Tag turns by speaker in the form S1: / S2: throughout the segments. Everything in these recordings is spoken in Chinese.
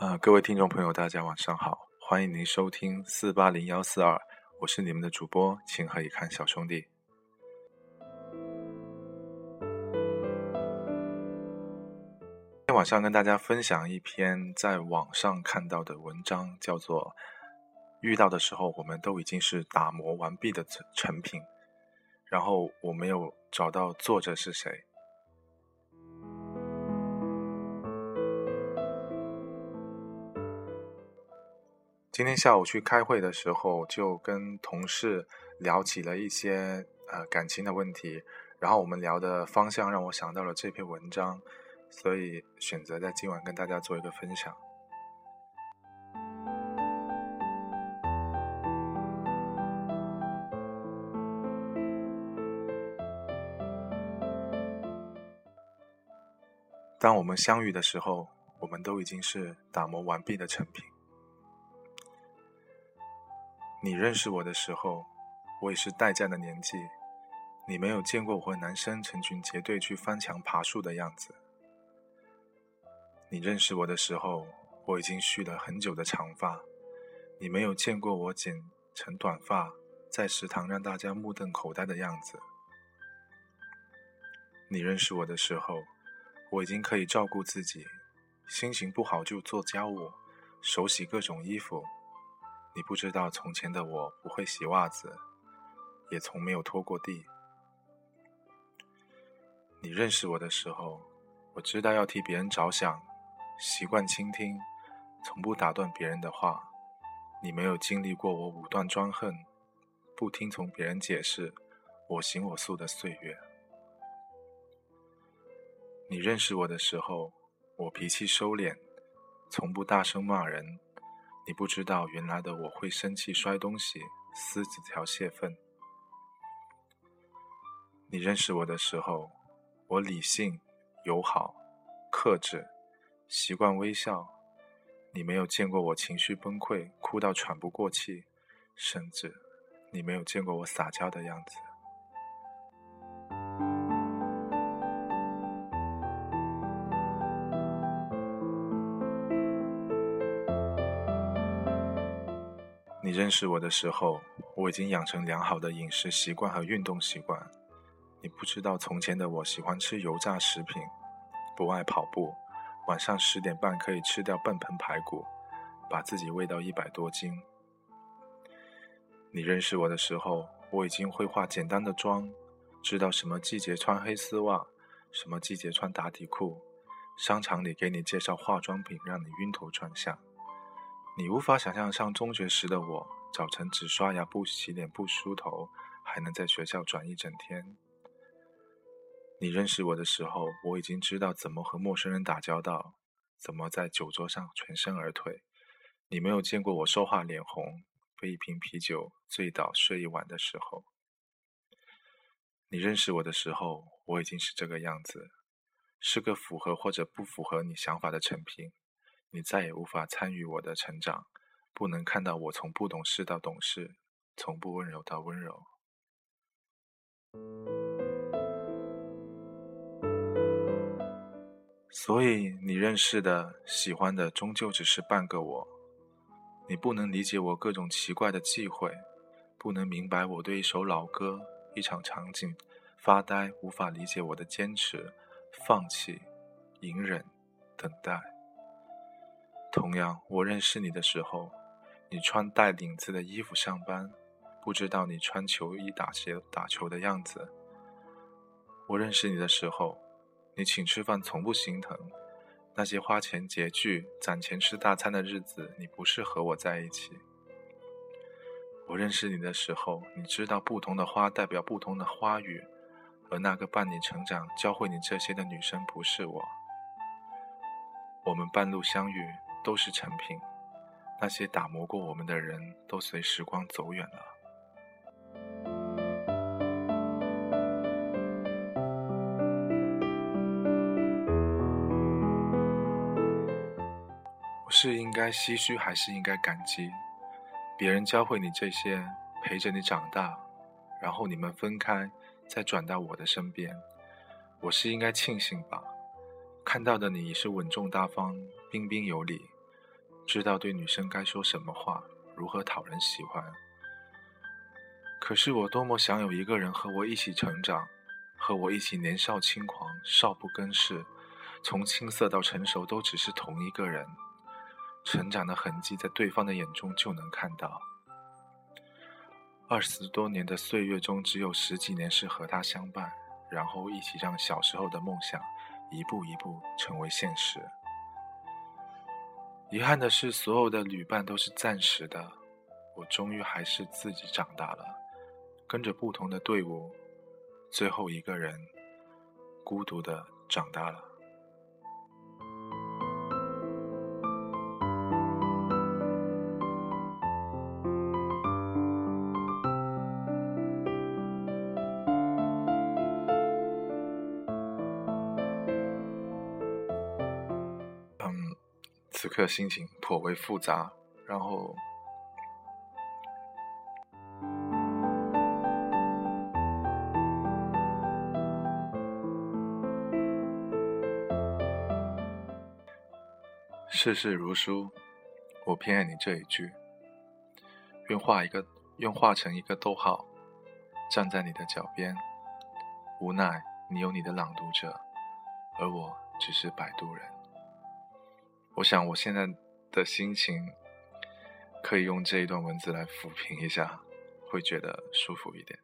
S1: 呃，各位听众朋友，大家晚上好，欢迎您收听四八零幺四二，我是你们的主播情何以堪小兄弟。今天晚上跟大家分享一篇在网上看到的文章，叫做《遇到的时候，我们都已经是打磨完毕的成成品》，然后我没有找到作者是谁。今天下午去开会的时候，就跟同事聊起了一些呃感情的问题，然后我们聊的方向让我想到了这篇文章，所以选择在今晚跟大家做一个分享。当我们相遇的时候，我们都已经是打磨完毕的成品。你认识我的时候，我也是待嫁的年纪。你没有见过我和男生成群结队去翻墙爬树的样子。你认识我的时候，我已经蓄了很久的长发。你没有见过我剪成短发，在食堂让大家目瞪口呆的样子。你认识我的时候，我已经可以照顾自己，心情不好就做家务，手洗各种衣服。你不知道从前的我不会洗袜子，也从没有拖过地。你认识我的时候，我知道要替别人着想，习惯倾听，从不打断别人的话。你没有经历过我武断专横，不听从别人解释，我行我素的岁月。你认识我的时候，我脾气收敛，从不大声骂人。你不知道原来的我会生气摔东西撕纸条泄愤。你认识我的时候，我理性、友好、克制，习惯微笑。你没有见过我情绪崩溃哭到喘不过气，甚至你没有见过我撒娇的样子。你认识我的时候，我已经养成良好的饮食习惯和运动习惯。你不知道从前的我喜欢吃油炸食品，不爱跑步，晚上十点半可以吃掉半盆排骨，把自己喂到一百多斤。你认识我的时候，我已经会化简单的妆，知道什么季节穿黑丝袜，什么季节穿打底裤。商场里给你介绍化妆品，让你晕头转向。你无法想象上中学时的我，早晨只刷牙不洗脸不梳头，还能在学校转一整天。你认识我的时候，我已经知道怎么和陌生人打交道，怎么在酒桌上全身而退。你没有见过我说话脸红，被一瓶啤酒醉倒睡一晚的时候。你认识我的时候，我已经是这个样子，是个符合或者不符合你想法的成品。你再也无法参与我的成长，不能看到我从不懂事到懂事，从不温柔到温柔。所以你认识的、喜欢的，终究只是半个我。你不能理解我各种奇怪的忌讳，不能明白我对一首老歌、一场场景发呆，无法理解我的坚持、放弃、隐忍、等待。同样，我认识你的时候，你穿带领子的衣服上班，不知道你穿球衣打球打球的样子。我认识你的时候，你请吃饭从不心疼，那些花钱拮据、攒钱吃大餐的日子，你不是和我在一起。我认识你的时候，你知道不同的花代表不同的花语，而那个伴你成长、教会你这些的女生不是我。我们半路相遇。都是成品，那些打磨过我们的人都随时光走远了。我是应该唏嘘，还是应该感激？别人教会你这些，陪着你长大，然后你们分开，再转到我的身边，我是应该庆幸吧？看到的你是稳重大方、彬彬有礼，知道对女生该说什么话，如何讨人喜欢。可是我多么想有一个人和我一起成长，和我一起年少轻狂、少不更事，从青涩到成熟都只是同一个人，成长的痕迹在对方的眼中就能看到。二十多年的岁月中，只有十几年是和他相伴，然后一起让小时候的梦想一步一步成为现实。遗憾的是，所有的旅伴都是暂时的，我终于还是自己长大了，跟着不同的队伍，最后一个人孤独的长大了。此刻心情颇为复杂，然后世事如书，我偏爱你这一句。愿画一个，愿画成一个逗号，站在你的脚边。无奈你有你的朗读者，而我只是摆渡人。我想，我现在的心情可以用这一段文字来抚平一下，会觉得舒服一点。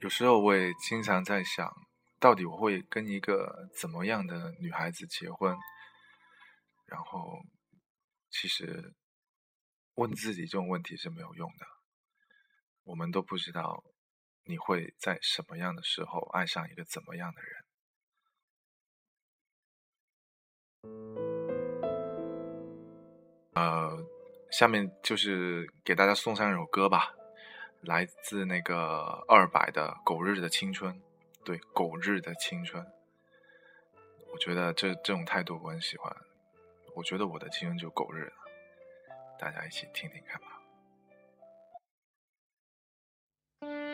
S1: 有时候我也经常在想，到底我会跟一个怎么样的女孩子结婚？然后，其实问自己这种问题是没有用的。我们都不知道你会在什么样的时候爱上一个怎么样的人。呃，下面就是给大家送上一首歌吧，来自那个二百的《狗日的青春》。对，《狗日的青春》，我觉得这这种态度我很喜欢。我觉得我的青春就狗日的，大家一起听听看吧。Mm-hmm.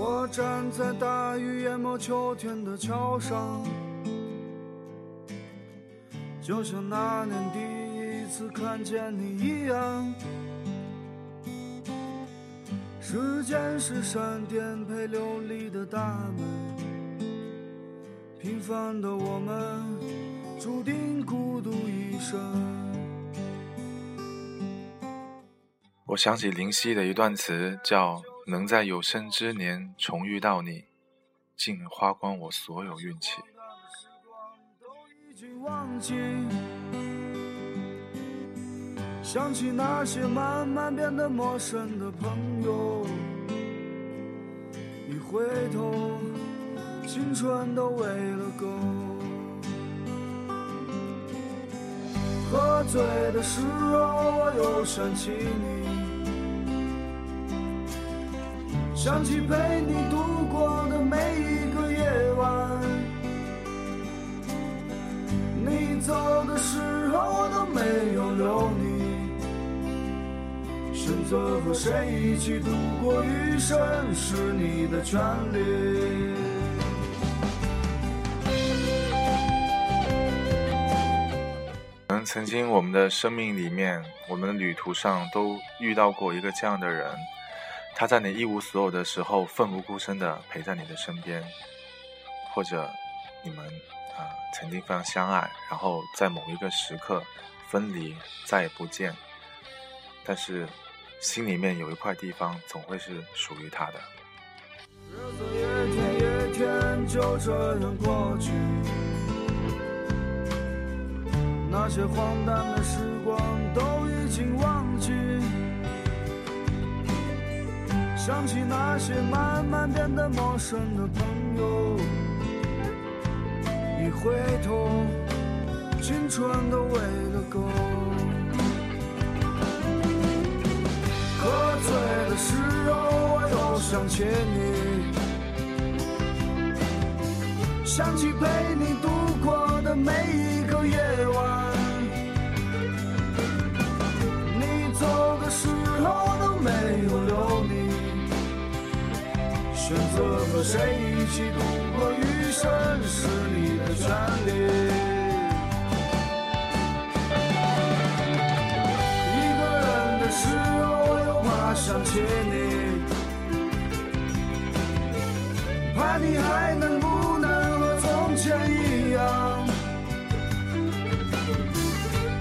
S2: 我站在大雨淹没秋天的桥上，就像那年第一次看见你一样。时间是闪电陪流离的大门，平凡的我们注定孤独一生。
S1: 我想起林夕的一段词，叫。能在有生之年重遇到你，竟花光我所有运气。
S2: 想起那些慢慢变得陌生的朋友，一回头，青春都喂了狗。喝醉的时候，我又想起你。想起陪你度过的每一个夜晚，你走的时候我都没有留你。选择和谁一起度过余生是你的权利。
S1: 可能曾经我们的生命里面，我们的旅途上都遇到过一个这样的人。他在你一无所有的时候奋不顾身的陪在你的身边，或者你们啊曾经非常相爱，然后在某一个时刻分离再也不见，但是心里面有一块地方总会是属于他的。
S2: 日子一天一天就这样过去，那些荒诞的时光都已经忘想起那些慢慢变得陌生的朋友，一回头，青春都喂了狗。喝醉的时候，我又想起你，想起陪你度过的每一选择和谁一起度过余生是你的权利。一个人的时候，我又怕想起你，怕你还能不能和从前一样。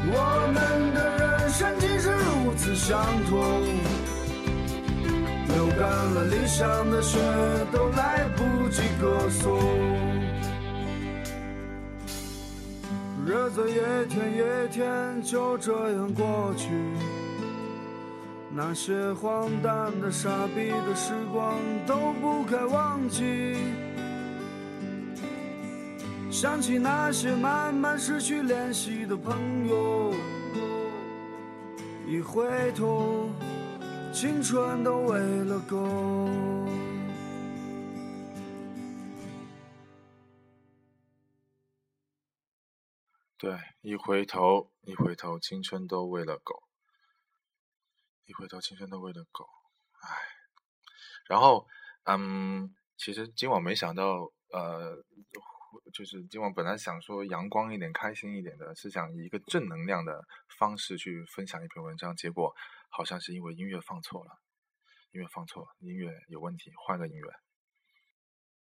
S2: 我们的人生竟是如此相同，干了理想的血，都来不及歌颂。日子一天一天就这样过去，那些荒诞的、傻逼的时光都不该忘记。想起那些慢慢失去联系的朋友，一回头，青春都喂了狗。
S1: 对，一回头，一回头，青春都喂了狗。一回头，青春都喂了狗。唉，然后，嗯，其实今晚没想到，呃，就是今晚本来想说阳光一点、开心一点的，是想以一个正能量的方式去分享一篇文章，结果好像是因为音乐放错了，音乐放错，音乐有问题，换个音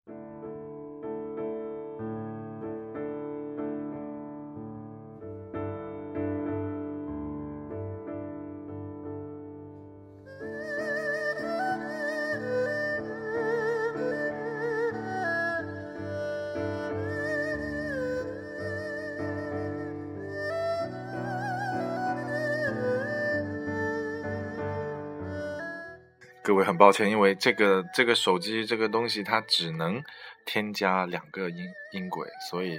S1: 乐。各位很抱歉，因为这个这个手机这个东西它只能添加两个音音轨，所以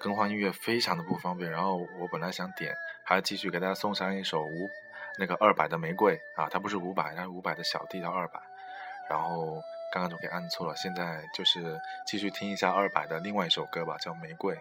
S1: 更换音乐非常的不方便。然后我本来想点，还继续给大家送上一首五那个二百的玫瑰啊，它不是五百，它是五百的小弟到二百。然后刚刚就给按错了，现在就是继续听一下二百的另外一首歌吧，叫《玫瑰》。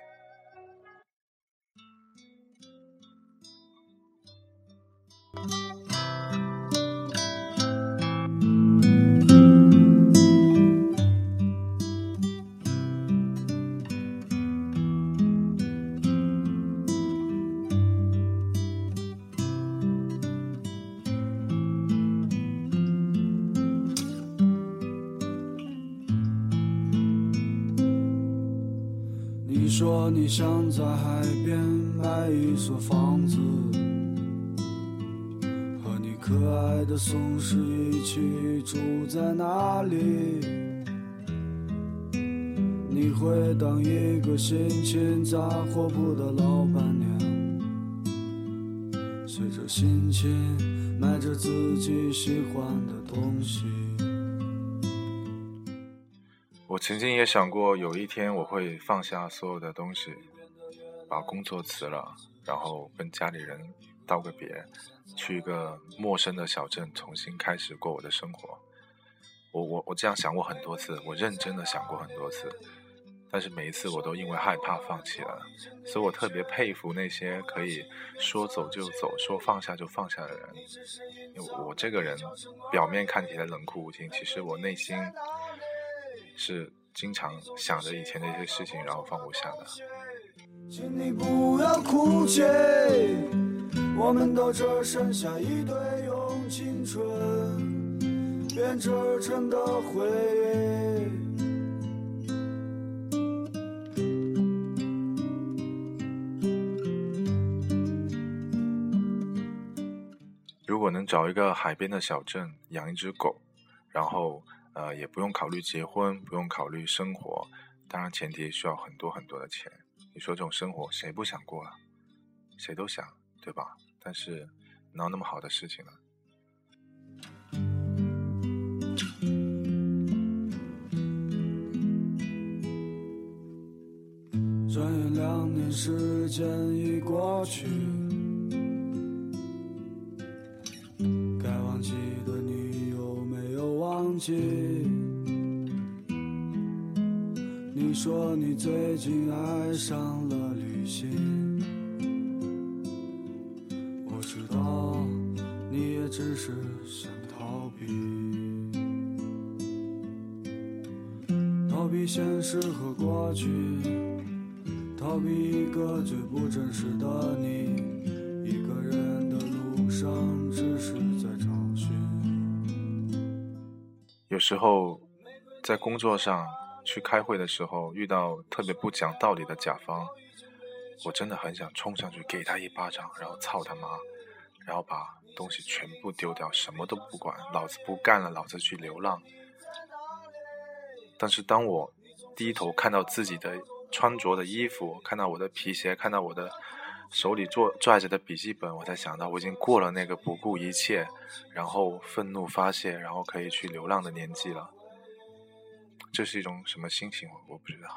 S2: 在海边买一所房子，和你可爱的松狮一起住在那里。你会当一个心情杂货铺的老板娘，随着心情买着自己喜欢的东西。
S1: 我曾经也想过，有一天我会放下所有的东西，把工作辞了，然后跟家里人道个别，去一个陌生的小镇，重新开始过我的生活。我我我这样想过很多次，我认真的想过很多次，但是每一次我都因为害怕放弃了。所以我特别佩服那些可以说走就走、说放下就放下的人。因为我这个人表面看起来冷酷无情，其实我内心。是经常想着以前的一些事情，然后放不下的。
S2: 请你不要哭泣，我们都只剩下一堆用青春编织成的回忆。
S1: 如果能找一个海边的小镇，养一只狗，然后。呃，也不用考虑结婚，不用考虑生活，当然前提需要很多很多的钱。你说这种生活谁不想过啊？谁都想，对吧？但是哪有那么好的事情呢？
S2: 转眼两年时间已过去，说你最近爱上了旅行，我知道你也只是想逃避，逃避现实和过去。逃避一个最不真实的你，一个人的路上只是在找寻。
S1: 有时候在工作上去开会的时候，遇到特别不讲道理的甲方，我真的很想冲上去给他一巴掌，然后操他妈，然后把东西全部丢掉，什么都不管，老子不干了，老子去流浪。但是当我低头看到自己的。穿着的衣服，看到我的皮鞋，看到我的手里做拽着的笔记本，我才想到我已经过了那个不顾一切，然后愤怒发泄，然后可以去流浪的年纪了。这是一种什么心情？我我不知道。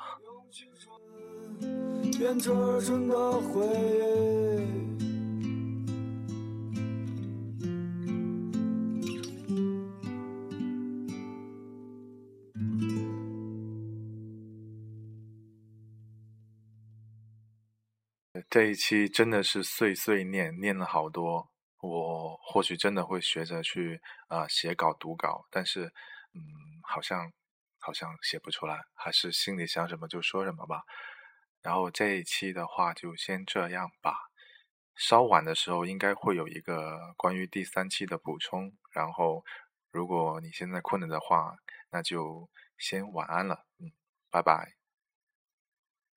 S1: 这一期真的是碎碎念，念了好多。我或许真的会学着去啊写稿读稿，但是嗯，好像好像写不出来，还是心里想什么就说什么吧。然后这一期的话就先这样吧。稍晚的时候应该会有一个关于第三期的补充。然后如果你现在困了的话，那就先晚安了。嗯，拜拜。